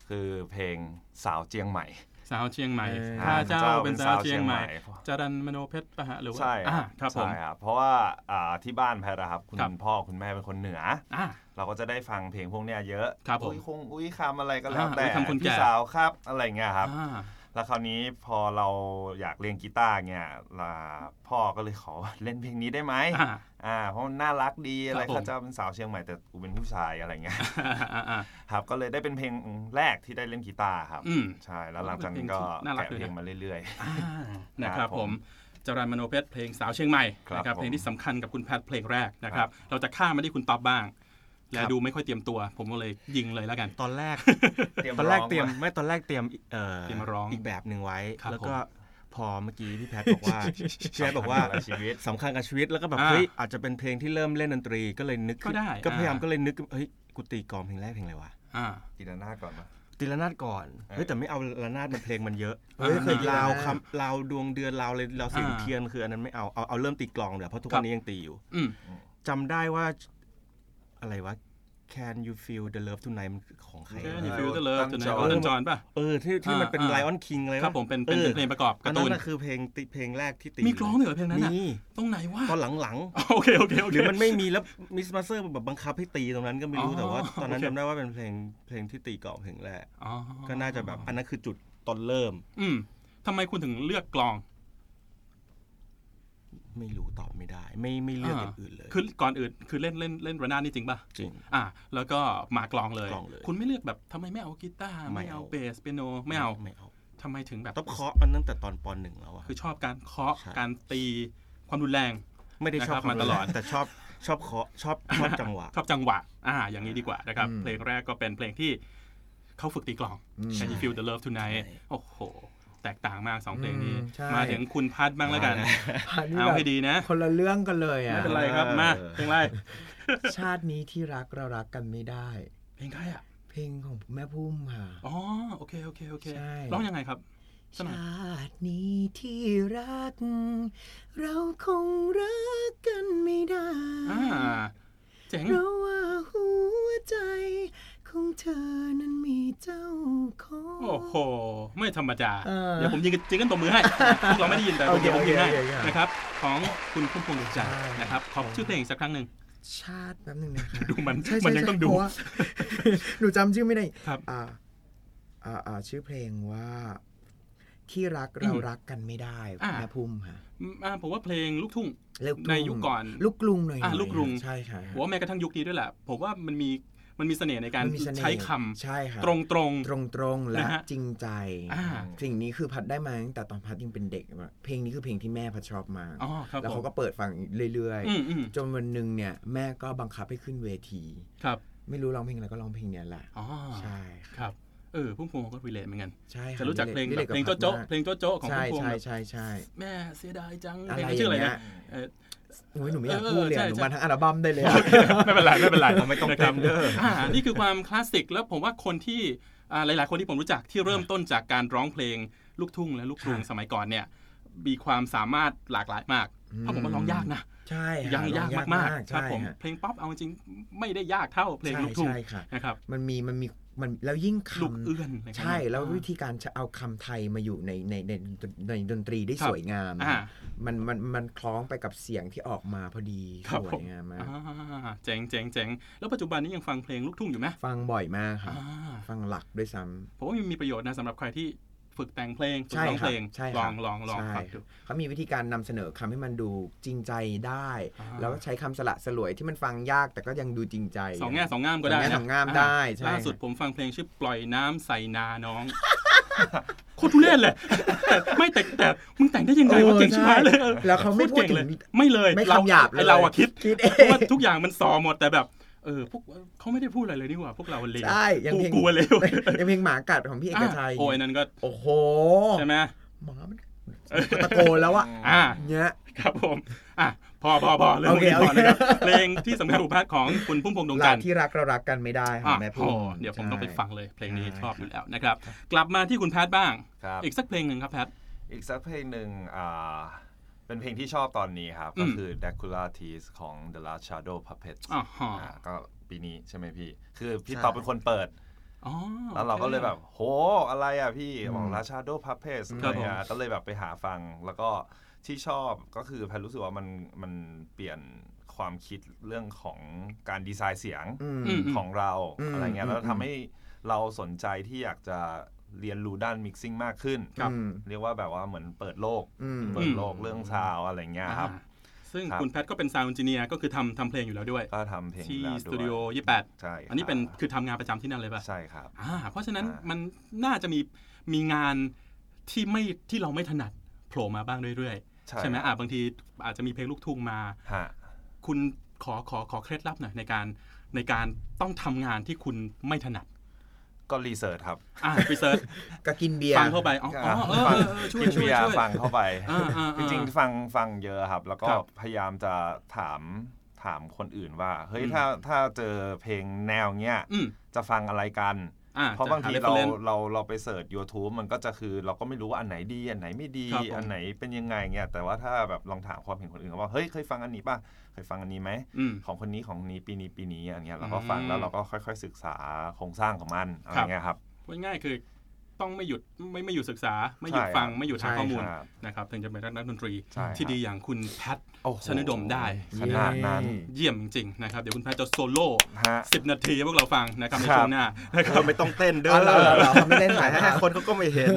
คือเพลงสาวเจียงใหม่ สาวเชียงใหม่เออถ้าเจ้าเป็นสาวเชียงใหม่เจ้าเป็นสาวเชียงใหม่จรัลมโนเพ็ชรปะฮะหรือว่าใช่อ่าครับผมใช่ครับเพราะว่าอ่าที่บ้านแพทอะครับคุณครับพ่อคุณแม่เป็นคนเหนืออ่าเราก็จะได้ฟังเพลงพวกเนี้ยเยอะครับผมอุ้ยคงอุ้ยคำอะไรก็แล้วอ่าแต่อุ้ยคำคนแก่พี่สาวครับอะไรเงี้ยครับอ่า แล้วคราวนี้พอเราอยากเรียนกีตาร์เนี่ยล่ะพ่อก็เลยขอเล่นเพลงนี้ได้ไหมอ่าอ่าเพราะมันน่ารักดีอะไรครับผมข้าเจ้าเป็นสาวเชียงใหม่แต่กูเป็นผู้ชายอะไรเงี้ยอ่าอ่าครับก็เลยได้เป็นเพลงแรกที่ได้เล่นกีตาร์ครับอืมใช่แล้วหลังจากนี้ก็น่ารักแกะเลยนะเพลงมาเรื่อยอ่านะครับครับผผมมจรันมโนเพชรเพลงสาวเชียงใหม่ครับนะครับผมเพลงที่สำคัญกับคุณแพทเพลงแรกนะครับครับ เราจะข้ามมาที่คุณต๊อบบ้าง และครับดูไม่ค่อยเตรียมตัว ผมก็เลยยิงเลยแล้วกัน ตอนแรกๆเตรียมตอนแรกงเตรียมาไม่ตอนแรกเตรียมเอ่อเตรียมมาร้องอีกแบบหนึ่งไว้ครับแล้วก็ผมพอเมื่อกี้พี่แพทบอกว่าพี่แพทบอกว่าสำคัญกับชีวิตสำคัญกับชีวิตแล้วก็แบบอ่าเฮ้ยอาจจะเป็นเพลงที่เริ่มเล่นดนตรีก็เลยนึกขึ้นก็ได้ก็พยายามอ่าก็เลยนึกเฮ้ยกูตีกลองเพลงแรกเพลงอะไรวะอ่าตีนาหน้าก่อนมาตีละนาดก่อนเออเฮ้ยแต่ไม่เอาละนาดมันเพลงมันเยอะเฮ้ยเคยลาวตีละนาดคำลาวดวงเดือนลาวเลยลาวเสียงอ่าเทียนคืออันนั้นไม่เอาเอาเอาเริ่มตีกลองเดี๋ยวเพราะทุกครัวับนนี้ยังตีอยู่อืมจำได้ว่า อะไรวะ Can you feel the love tonight มันของใครแค่วะนี่ฟิลเตอร์เลิฟตั้จะงไหนจอออตันจอนป่ะเออที่ที่มันเป็นอ่าไลออนคิงเลยครับผมเป็นเป็นเป็นเพลงประกอบอักานร์นั้ตูนนน่ะคือเพลงติเพลงแรกที่ตีมีกลองด้วยเหรอเพลงนั้นน่ะมีตรงไหนวะตอนหลังโอเคโอเคโอๆเคหรือมันไม่มีแล้วMiss Master แบบบังคับให้ตีตรงนั้นก็ไม่รู้อ๋อแต่ว่า ตอนนั้นโอเคจำได้ว่าเป็นเพลงเพลงที่ตีกลองเพลงแรกอ๋อก็น่าจะแบบอันนั้นคือจุดตอนเริ่ม อืมทำไมคุณถึงเลือกกลอง ไม่รู้ตอบไม่ได้ ไม่ไม่เลือกอย่างอื่นเลยคือก่อนอื่นคือเล่นเล่นเล่นระนาดนี่จริงป่ะจริงอะแล้วก็มากลองเลยกลองเลย คุณไม่เลือกแบบทำไมไม่เอากีตาร์ไม่ไม่เอาเอาเบสเปียโนไม่เอาไม่เอาทำไมถึงแบบต้องเคาะมันตั้งแต่ตอนปหนึ่งแล้วอะคือชอบการเคาะใช่การตีความรุนแรง ไม่ได้ชอบนะครับมาตลอดแต่ชอบชอบเคาะชอบชอบจังหวะ ชอบจังหวะ อ่า อย่างนี้ดีกว่านะครับอืมเพลงแรกก็เป็นเพลงที่เขาฝึกตีกลองอืม Can you feel the love tonight ใช่โอ้โห แตกต่างมากสองเพลงนี้อืมใช่มาถึงคุณพัดบ้างแล้วกันอันนี้เอาแบบให้ดีนะ คนละเรื่องกันเลยอะไม่เป็นไรครับมาเพลงไรชาตินี้ที่รักเรารักกันไม่ได้ เพลงใครอะ เพลงของแม่พุ่มค่ะอ๋อโอเคโอเคโอเคใช่ร้องยังไงครับสมัยชาตินี้ที่รัก เราคงรักกันไม่ได้อ่าเจ๋งเพราะว่าหัวใจ ของเธอนั้นมีเจ้าของโอ้โห ไม่ธรรมดาเออเดี๋ยวผมยิงจิงกันตบมือให้พวกเราไม่ได้ยินแต่โอเคเดี๋ยวผมยิงให้โอเคโอเคนะครับ ของคุณพุ่มพวงดวงจันทร์ใช่นะครับ ขอชื่อเพลงอีกสักครั้งหนึ่งชาติแป๊บนึงนะคะดูมันใช่มันใช่ยังต้องดูเพราะว่าหนูจำชื่อไม่ได้ครับอ่าอ่าอ่าชื่อเพลงว่าที่รักเราอืมรักกันไม่ได้อ่าแม่พุ่มค่ะอ่าผมว่าเพลงลูกทุ่งลูกทุ่งในยุคก่อน ลูกกรุงหน่อยอ่าๆลูกกรุงใช่ค่ะผมว่าแม้กระทั่งยุคนี้ด้วยแหละผมว่ามันมี มันมีเสน่ห์ในการมันมีเสน่ห์ใช้คำใช่ครับตรงตรงตรงตรงๆและนะฮะจริงใจอ่าสิ่งนี้คือพัดได้มาตั้งแต่ตอนพัดยังเป็นเด็กอะเพลงนี้คือเพลงที่แม่พัดชอบมากอ๋อครับแล้วผเขามก็เปิดฟังเรื่อยอืมอืมๆจนวันหนึ่งเนี่ยแม่ก็บังคับให้ขึ้นเวทีครับ ไม่รู้ร้องเพลงอะไรก็ร้องเพลงเนี้ยแหละอ๋อใช่ครับครับเออพุ่มพวงก็ relate เหมือนกันใช่คบจะรู้จักเพลงนี่แบยบเพลงกับโจ๊ะพัดโจ๊ะเพลงโจ๊ะโจ๊ะของใช่พุ่มพวงใช่แบบใช่ใช่แม่เสียดายจังอะไรเพลงชื่ออะไรอย่างเงี้นะยเออ โอ้ยหนูไม่อยากเออพูดเลยใช่อะหนูใช่มาทั้งอัลบั้มได้เลยอะไม่เป็นไรไม่เป็นไรไม่ต้องนะคเต็รับมเด้ออ่านี่คือความคลาสสิกแล้วผมว่าคนที่อ่าหลาย ๆ คนที่ผมรู้จักที่เริ่มต้นจากการร้องเพลงลูกทุ่งและลูกกรุงสมัยก่อนเนี่ยมีความสามารถหลากหลายมากอืมเพราะผมว่าร้องยากนะใช่ยังค่ะยากร้องมากๆครับใช่ผมฮะเพลงป๊อปเอาจริงๆไม่ได้ยากเท่าเพลงใช่ลูกทุ่งใช่ค่ะนะครับมันมีมันมี มันแล้วยิ่งลูกคำเอื้อนอะไรกันใช่ แล้วอ่าวิธีการจะเอาคำไทยมาอยู่ในในในในดนตรีได้ครับสวยงามอ่ามันมันมันคล้องไปกับเสียงที่ออกมาพอดีครัสบวผมยงามมากอ่าเจ๋งเจ๋งเจ๋งแล้วปัจจุบันนี้ยังฟังเพลงลูกทุ่งอยู่ไหมฟังบ่อยมากครับอ่าฟังหลักด้วยซ้ำผมว่ามันมีประโยชน์นะสำหรับใครที่ ฝึกแต่งเพลงฝึกใช่ร้องครัเพบลงใช่ลครัอบงลองลองใช่ฟังดูเขามีวิธีการนำเสนอคำให้มันดูจริงใจได้อ่าแล้วก็ใช้คำสละสลวยที่มันฟังยากแต่ก็ยังดูจริงใจสองแง่สองงามก็ได้สองแง่นะสองงามได้ใช่ล่าสุดผมฟังเพลงชื่อปล่อยน้ำใส่นาน้องโคตรทุเรศเลยแต่ไม่แต่แต่มึงแต่งได้ยังไงวะเก่งชิบหายเลยออแล้วเขาไม่พูดโคตรถึก่งเลย ไม่เลยไม่เราคำหยาบเลยไอเราอะคิดคิดเอเพราะงว่าทุกอย่างมันสอหมดแต่แบบ เออพวกเขาไม่ได้พูดอะไรเลยนี่หว่า พวกเราเลวใช่ยังกูเพลงกลัวเลวยังเพลงหมากัดของพี่เอกชัยโอ้ยนั่นก็ โอ้โหใช่ไหมหมามันตะโกนแล้วอะอ่าเนี้ยครับผมอะพอพอพอเรื่องโอพวกเคนี้พอโอเคนะครับเพลงที่สำคัญของพาร์ทของคุณพุ่มพวงดวงรัจักนทร์ที่รักเรารักกันไม่ได้ขออะงแม่โอ้พุ่มเดี๋ยวผมต้องไปใช่ฟังเลยเพลงนี้ใช่ชอบอยู่แล้วนะครับ กลับมาที่คุณแพทย์บ้างครับอีกสักเพลงหนึ่งครับแพทย์อีกสักเพลงหนึ่งอ่า เป็นเพลงที่ชอบตอนนี้ครับอืมก็คือ Dracula Teeth ของ The Last Shadow Puppets อ๋อฮะอ่าก็ปีนี้ใช่ไหมพี่ คือพี่ใช่ตอบเป็นคนเปิดอ๋อแล้วเราก็เลยแบบ โห อะไรอะพี่อืมบอก Last Shadow Puppets ครัอะบไรอะก็เลยแบบไปหาฟัง แล้วก็ที่ชอบก็คือแพนรู้สึกว่ามันมันเปลี่ยนความคิดเรื่องของการดีไซน์เสียงอืมอืมของเราอืมอะไรเงี้ยอืมแล้วทำให้เราสนใจที่อยากจะ เรียนรู้ด้านมิกซิ่งมากขึ้นครับอืมเรียกว่าแบบว่าเหมือนเปิดโลกอืมเปิดโลกเรื่องซาวอะไรเงี้ยครับอ่าซึ่งครับคุณแพทย์ก็เป็น sound engineer ก็คือทำทำเพลงอยู่แล้วด้วย ก็ทำเพลงที่แล้วด้วยสตูดิโอใช่28อันนี้เป็นครับคือทำงานประจำที่นั่นเลยป่ะ ใช่ครับอ่าเพราะฉะนั้นอ่ามัมันน่าจะมีมีงานที่ไม่ที่เราไม่ถนัดโผล่มาบ้างเรื่อยๆ ใช่ไหมอ่าบางทีอาจจะมีเพลงลูกทุ่งมาฮะคุณขอขอขอเคล็ดลับหน่อยในการในการต้องทำงานที่คุณไม่ถนัด ก็ research ครับอ่าไป search ก็กินเบียร์ฟังเข้าไปอ๋ออ๋อเออฟังเออเออช่วยกินช่วยเบียร์ช่วยฟังเข้าไปอ่าอ่าจอ่าริงๆ ฟังฟังเยอะครับ แล้วก็ครับพยายามจะถามถามคนอื่นว่า เฮ้ยอืมถ้าถ้าเจอเพลงแนวเนี้ยอืมจะฟังอะไรกันอ่า เพราะจบางทีหเรา reference เราเราไปเสิร์ช YouTube มันก็จะคือเราก็ไม่รู้ว่าอันไหนดี อันไหนไม่ดีครับผมอันไหนเป็นยังไงเงี้ยแต่ว่าถ้าแบบลองถามความเห็นคนอื่นว่าเฮ้ยเคยฟังอันนี้ป่ะเคยฟังอันนี้ไหมอืมของคนนี้ของนี้ปีนี้ปีนี้อย่างเงี้ยเราก็อืมฟังแล้วเราก็ค่อย ๆ ศึกษาโครงสร้างของมันอะไรครับเงี้ยครับพูดง่ายๆคือ ต้องไม่หยุดไม่ไม่หยุดศึกษา ไม่หยุดใช่ฟังครับไม่หยุดหาใช่ข้อมูลครับนะครับถึงจะเป็นนักดนตรีใช่ครับที่ดีอย่างคุณแพทโอ้โหชนดมได้ขนาดนั้นเยี่ยมจริงๆนะครับเดี๋ยวคุณแพทจะโซโล่ฮะสิบนาทีให้พวกเราฟังนะครับในครับช่วงหน้านะครับไม่ต้องเต้นเด้อ๋อเหรอเหรอเหรอเขาไม่เล่นถ่ายสายให้คนเขาก็ไม่เห็น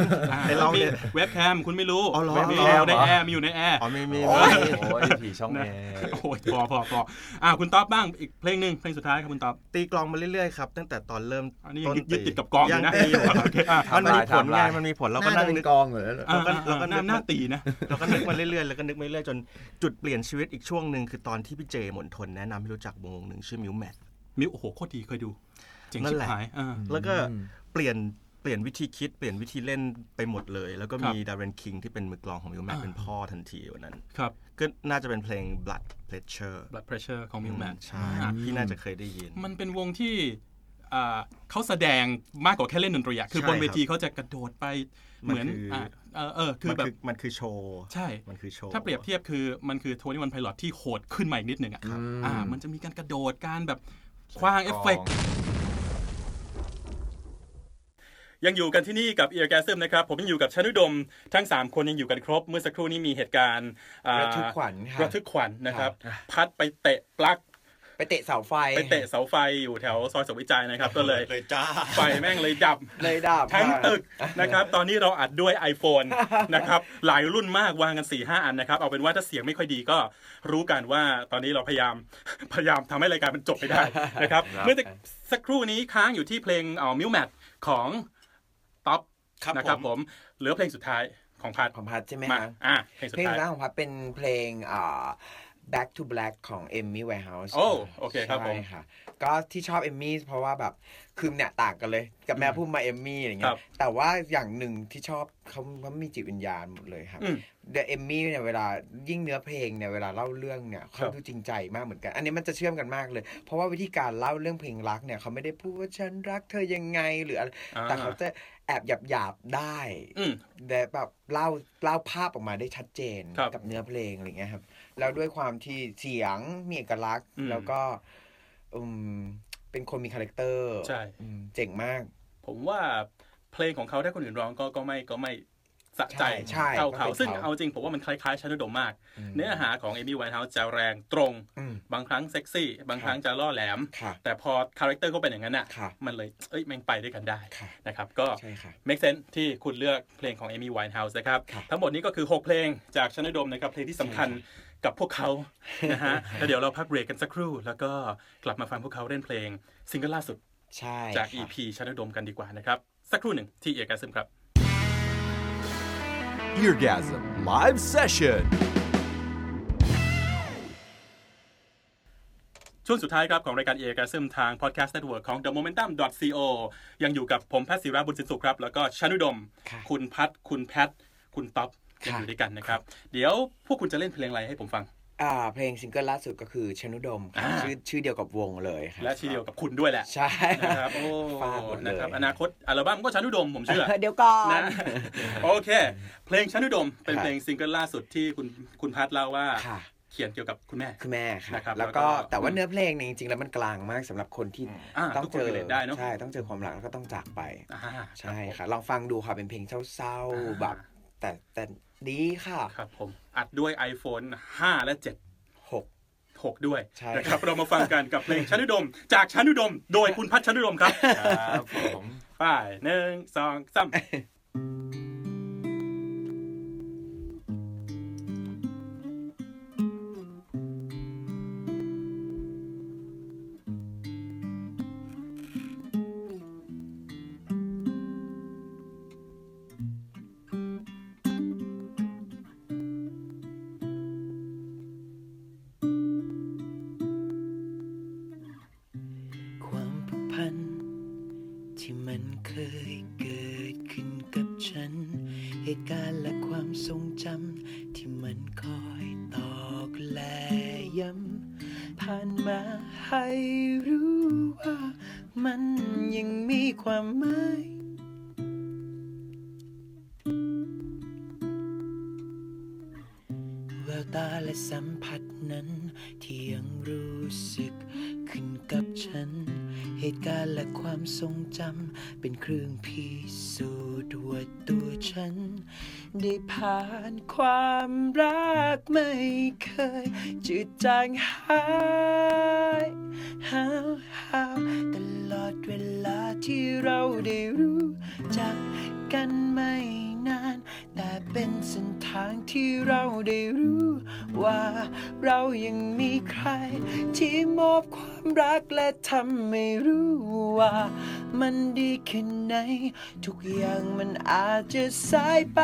ไอเราเนี่ยมีเว็บแคมคุณไม่รู้อ๋อเหรอมีเหรออยู่ในแอร์มีอยู่ในแอร์อ๋อไม่มีโอ้ยโอ้ยผีช่องนะแอร์โอ้ยพอพอพออ่าคุณต๊อบบ้างอีกเพลงหนึ่งเพลงสุดท้ายครับคุณต๊อบตีกลองมาเรื่อยๆครับตั้งแต่ตอนเริ่มอันนี้ต้นยึดยึดติดกับกลองอยู่นะยังตีอยู่โอเคอะมันมีผลทำลาไงยมันมีผลเราหก็น้านั่จะงเป็นึนกกองเหรออ่าเราก็เราก็หน้านึกหน้าตีนะเราก็นึกมาเรื่อยๆแล้วก็นึกมาเรื่อยๆจนจุดเปลี่ยนชีวิตอีกช่วงหนึ่งคือตอนที่พี่เจหมนทนแนะนำให้รู้จักวงหนึ่งชื่อ Mutemath Mute โอ้โหโคตรดีเคยดูเจ๋งนั่ชินบแหละหายอ่าแล้วก็เปลี่ยนเปลี่ยนวิธีคิดเปลี่ยนวิธีเล่นไปหมดเลย แล้วก็มีครับ Darren King ที่เป็นมือกลองของ Mutemath อ่าเป็นพ่อทันทีวันนั้นครับก็น่าจะเป็นเพลง Blood Pressure blood pressure ของมิวแมนใช่พี่น่าจะเคยได้ยิน มันเป็นวงที่อ่า เขาแสดงมากกว่าแค่เล่นดนตรีอะคือใช่บนเวทีครับเขาจะกระโดดไปมันเหมือนคืออ่อ่าเออเออคือมันแบบคือมันคือโชว์ใช่มันคือโชว์ถ้าเปรียบเทียบคือมันคือโทนี่วันไพลอตที่โหดขึ้นมาอีกนิดหนึ่งอะครับอ่า มันจะมีการกระโดดการแบบคว้างเอฟเฟกต์ยังอยู่กันที่นี่กับ e a r g a s m นะครับ ผมยังอยู่กับชนุดม ทั้ง 3 คนยังอยู่กันครบ เมื่อสักครู่นี้มีเหตุการณ์อ่าระทึกขวัญค่ะระทึกขวัญนะครับ พัดไปเตะปลั๊ก ไปเตะเสาไฟ ไปเตะเสาไฟอยู่แถวซอยสวิจัยนะครับ ก็เลยเลยจ้าไฟแม่งเลยดับเลยดับทั้งค่ะตึกนะครับ ตอนนี้เราอัดด้วย iPhone นะครับ หลายรุ่นมากวางกัน4ี่ห้าอันนะครับ เอาเป็นว่าถ้าเสียงไม่ค่อยดีก็รู้กันว่าตอนนี้เราพยายามพยายามทำให้รายการมันจบไปได้นะครับครับ เมื่อสักครู่นี้ค้างอยู่ที่เพลงเอ่อมิวแมทของท็อปครับนะครับผผมมเหลือเพลงสุดท้ายของพัดของพัดใช่ไหมมาคะอะเพลงสุดเพลงท้ายแรกของพัดเป็นเพลงอ่า Back to Black ของ Amy Winehouse โอ้โอเคครับผมใช่ค่ะ ก็ที่ชอบเอมมี่เพราะว่าแบบคือเนี่ยต่างกันเลย กับแม่พูดมาเอมมี่อะไรคเงี้รัยบแต่ว่าอย่างหนึ่งที่ชอบเขาเขามีจิตวิญญาณหมดเลยครับอืมเดอะเอมมี่เนี่ยเวลายิ่งเนื้อเพลงเนี่ยเวลาเล่าเรื่องเนี่ยครัเขาบดูจริงใจมากเหมือนกัน อันนี้มันจะเชื่อมกันมากเลย เพราะว่าวิธีการเล่าเรื่องเพลงรักเนี่ยเขาไม่ได้พูดว่าฉันรักเธอยังไงหรืออะไรอ่า แต่เขาจะแอบหยาบหยาบๆได้ อืม แต่แบบเล่าเล่าภาพออกมาได้ชัดเจนครับ กับเนื้อเพลงอะไรเงี้ยครับ แล้วด้วยความที่เสียงมีเอกลักษณ์อืมแล้วก็อืมเป็นคนมี character ใช่อืมเจ๋งมาก ผมว่าเพลงของเขาถ้าคนอื่นร้องก็ก็ไม่ก็ไม่สะใจใช่ใช่เท่าก็เขาเป็นซึ่งเขาเอาจริงผมว่ามันคล้ายๆชานุดมมากอืมเนื้อหาของ Amy Winehouse จะแรงตรงอืมบางครั้งเซ็กซี่ บางครั้งจะล่อแหลมค่ะแต่พอ character เขาเป็นอย่างนั้นน่ะค่ะ มันเลยเอ้ยแม่งไปด้วยกันได้ค่ะนะครับก็ใช่ค่ะ make sense ที่คุณเลือกเพลงของ Amy Winehouse นะครับครับทั้งหมดนี้ก็คือ 6 เพลงจากชานุดมนะครับเพลงที่สำคัญ กับพวกเขานะฮะแล้วเดี๋ยวเราพักเบรกกันสักครู่ แล้วก็กลับมาฟังพวกเขาเล่นเพลงซิงเกิลล่าสุดใช่จากค่ะ EP ชานุดมกันดีกว่านะครับ สักครู่หนึ่งที่เอกซึมครับ Eargasm Live Session ช่วงสุดท้ายครับ ของรายการเอกซึมทาง Podcast Network ของ The Momentum co ยังอยู่กับผมแพทย์ศิราบุญสินสุขครับ แล้วก็ชานุดมค่ะคุณพัทคุณแพท คุณต๊อบ ยังค่ะอยู่ด้วยกันนะครับ เดี๋ยวพวกคุณจะเล่นเพลงอะไรให้ผมฟังอ่าเพลงซิงเกิลล่าสุดก็คือชนุดมค่ะอ่าชื่อชื่อเดียวกับวงเลยค่ะและชื่อเดียวกับคุณด้วยแหละ ใช่นะครับโอ้ฟาดหมดเลยนะครับอนาคตอัลบั้มก็ชานุดมผมเชื่อเดี๋ยวก่อนนะโอเค เพลงชานุดมเป็นค่ะเพลงซิงเกิลล่าสุดที่คุณคุณพัทเล่าว่าค่ะเขียนเกี่ยวกับคุณแม่คือแม่ค่ะนะครับแล้วก็แล้วก็แต่ว่าเนื้อเพลงเนี่ยจริงๆแล้วมันกลางมากสำหรับคนที่อ่าต้องทุกคเจนอ relate ได้เนอะใช่ต้องเจอความรักแล้วก็ต้องจากไปอ่าใช่รับผมค่ะลองฟังดูค่ะเป็นเพลงเศร้าอ่าๆแบบแต่แต่ ดีค่ะ ครับผม อัดด้วย iPhone 5 และ7หก6ด้วยใช่นะครับเรามาฟังกันกับเพลงชานุดม จากชานุดม โดยคุณพัชชานุดมครับ ครับผมไปหนึ่งสองสามความ เครื่องพิสูจน์ว่าตัวฉัน ได้ผ่านความรักไม่เคยจืดจางหายหาวหาวตลอดเวลาที่เราได้รู้จักกันไม่ เป็นเส้นทางที่เราได้รู้ว่าเรายังมีใคร ที่มอบความรักและทำให้รู้ว่า มันดีแค่ไหน ทุกอย่างมันอาจจะสายไป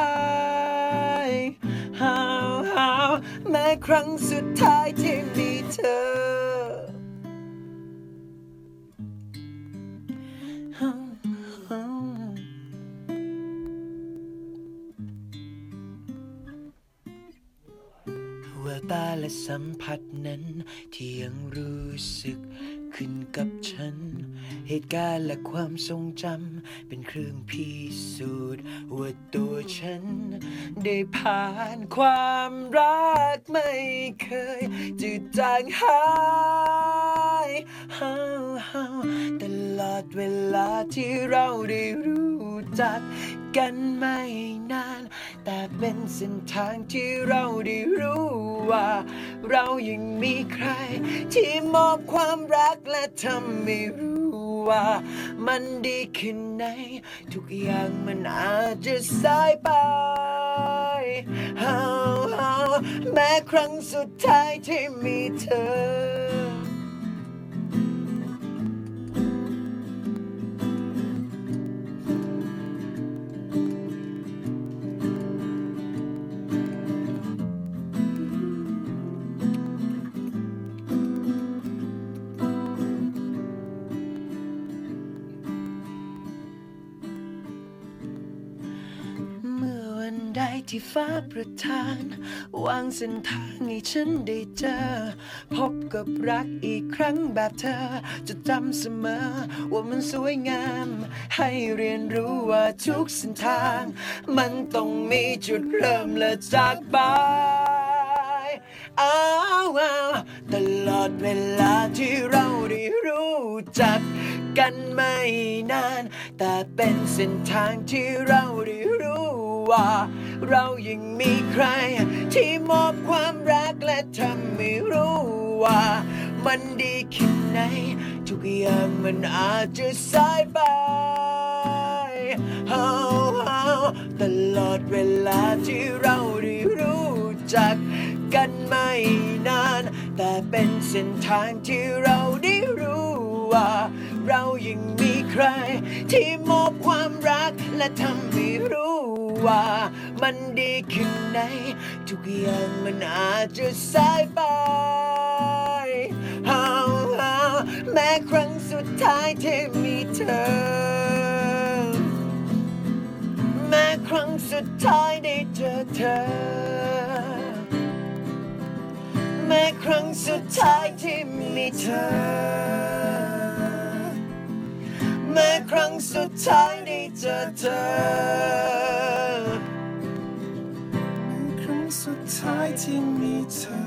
หาวหาวแม้ครั้งสุดท้ายที่มีเธอ ตาและสัมผัสนั้น ที่ยังรู้สึกขึ้นกับฉัน เหตุการณ์และความทรงจำเป็นเครื่องพิสูจน์ว่าตัวฉัน ได้ผ่านความรักไม่เคยจืดจางหาย ตลอดเวลาที่เราได้รู้จักกันไม่นาน แต่เป็นเส้นทางที่เราได้รู้ว่า เรายังมีใคร ที่มอบความรักและทำให้รู้ว่ามันดีขึ้นไหน ทุกอย่างมันอาจจะสายไปแม้ครั้งสุดท้ายที่มีเธอ ฟ้าประทาน วางเส้นทางให้ฉันได้เจอ พบกับรักอีกครั้งแบบเธอ จะจำเสมอ ว่ามันสวยงาม ให้เรียนรู้ว่าทุกเส้นทาง มันต้องมีจุดเริ่มและจากไปอ้าวอ้าตลอดเวลาที่เราได้รู้จัก กันไม่นาน แต่เป็นเส้นทางที่เราได้รู้ว่า เรายังมีใคร ที่มอบความรักและทำให้รู้ว่า มันดีแค่ไหน ทุกอย่างมันอาจจะสายไปเฮาเฮาตลอดเวลาที่เราได้รู้จักกันไม่นาน แต่เป็นเส้นทางที่เราได้รู้ว่า เรายังมีใคร ที่มอบความรักและทำให้รู้ว่า มันดีขึ้นไหน ทุกอย่างมันอาจจะสายไปาาแม้ครั้งสุดท้ายที่มีเธอ แม้ครั้งสุดท้ายได้เจอเธอ ครั้งสุดท้ายที่มีเธอแม้ครั้งสุดท้ายได้เจอเธอครั้งสุดท้ายที่มีเธอ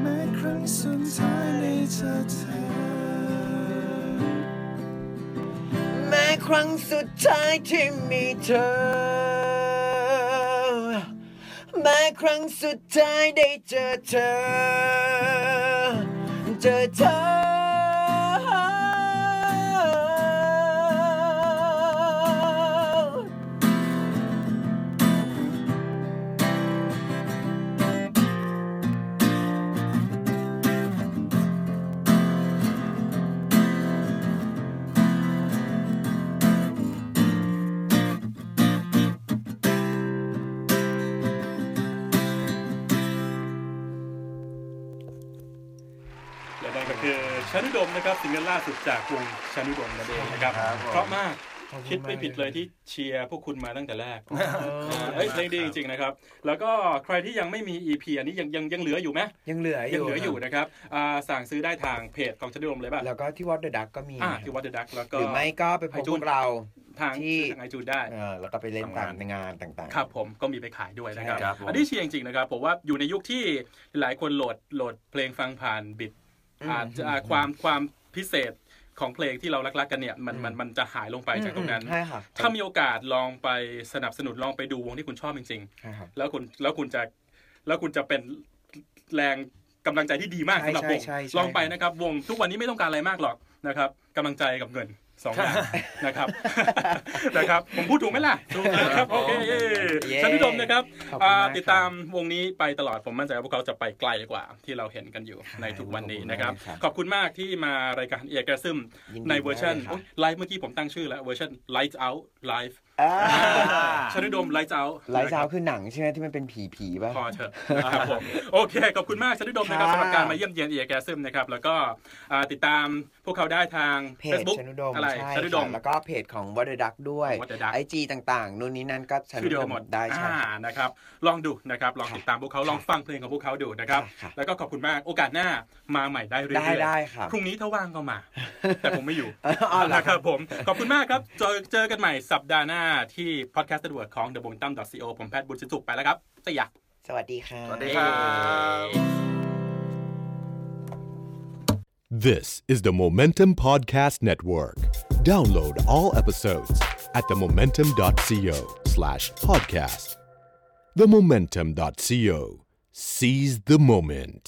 แม้ครั้งสุดท้ายได้เจอเธอแม้ครั้งสุดท้ายที่มีเธอ แม้ครั้งสุดท้ายได้เจอเธอ เจอเธอ คือชนุดมนะครับซิงเกิลล่าสุดจากวงชนุดมนั่นเองนะครับครับผมเพราะมากคิดไม่ผิดเลยที่เชียร์พวกคุณมาตั้งแต่แรกเอ้ยเพลงดีจริงๆนะครับ แล้วก็ใครที่ยังไม่มี EP อันนี้ยังยังยังเหลืออยู่ไหมยังเหลืออยู่ยังเหลืออยู่นะครับอ่าสั่งซื้อได้ทางเพจของชนุดมเลยป่ะแล้วก็ที่ What The Duck ก็มีอ่าที่ What The Duck แล้วก็หรือไม่ก็ไปพบพ iTunes วกเราทางที่ทางไอจูนได้เออแล้วก็ไปเล่นตามในงานต่างๆ ครับผมก็มีไปขายด้วยนะครับครับผมอันนี้เชียร์จริงๆนะครับผมว่าอยู่ในยุคที่หลายคนโหลดโหลดเพลงฟังผ่านบิด อืมอาจจะอ่าความความพิเศษของเพลงที่เรารักๆกันเนี่ยมันมันมันจะหายลงไปจากตรงนั้นใช่ค่ะถ้ามีโอกาสลองไปสนับสนุนลองไปดูวงที่คุณชอบจริงใช่ครับๆแล้วคุณแล้วคุณจะแล้วคุณจะเป็นแรงกำลังใจที่ดีมากใช่สำหรับวงใช่ใช่ใช่ลองไปนะครับ วงทุกวันนี้ไม่ต้องการอะไรมากหรอกนะครับกำลังใจกับเงิน สองอย่างนะครับนะครับผมพูดถูกไหมล่ะถูกนะครับโอเคเย้เย้ชันนิดมนะครับขอบคุณอ่ามากติดตามวงนี้ไปตลอดผมมั่นใจว่าพวกเขาจะไปไกลกว่าที่เราเห็นกันอยู่ในทุกวันนี้นะครับขอบคุณมากครับขอบคุณมากที่มารายการ Eargasm ยินดีในเวอร์ชันมากเลยครับไลฟ์เมื่อกี้ผมตั้งชื่อแล้วเวอร์ชัน Lights Out Live อ่าชันนิดม Lights Out ไลฟ์ซาวด์คือหนังใช่ไหมที่มันเป็นผีผีๆป่ะ พอเถอะนะครับผมโอเค ขอบคุณมากชันนิดมนะครับค่ะสำหรับการมาเยี่ยมเยียน Eargasm นะครับ แล้วก็อ่าติดตามพวกเขาได้ทาง เพจ Facebook ชนุดมอะไรใช่ชันนิดม ค่ะแล้วก็เพจของวอเดดักด้วย What the Duck ไอจีต่างๆ นู่นนี่นั่นก็ชนุชื่อเดียวดกัมนหมดได้ใช่ อ่านะครับ ลองดูนะครับ ลองติดตามพวกเขา ลองฟังเพลงของพวกเขาดูนะครับครับแล้วก็ขอบคุณมาก โอกาสหน้ามาใหม่ได้เรื่อยๆ ได้ได้ครับ พรุ่งนี้ถ้าว่างก็มา แต่ผมไม่อยู่อ๋อเหรอนะครับผม ขอบคุณมากครับ เจอเจอกันใหม่สัปดาห์หน้าที่ Podcast Network ของ The b o n t a m c o ผมแพทย์บุญชิสุกไปแล้วครับสตียสวัสดีค่ะสวัสดีครับ This is the Momentum Podcast Network Download all episodes at themomentum.co/podcast themomentum.co Seize the moment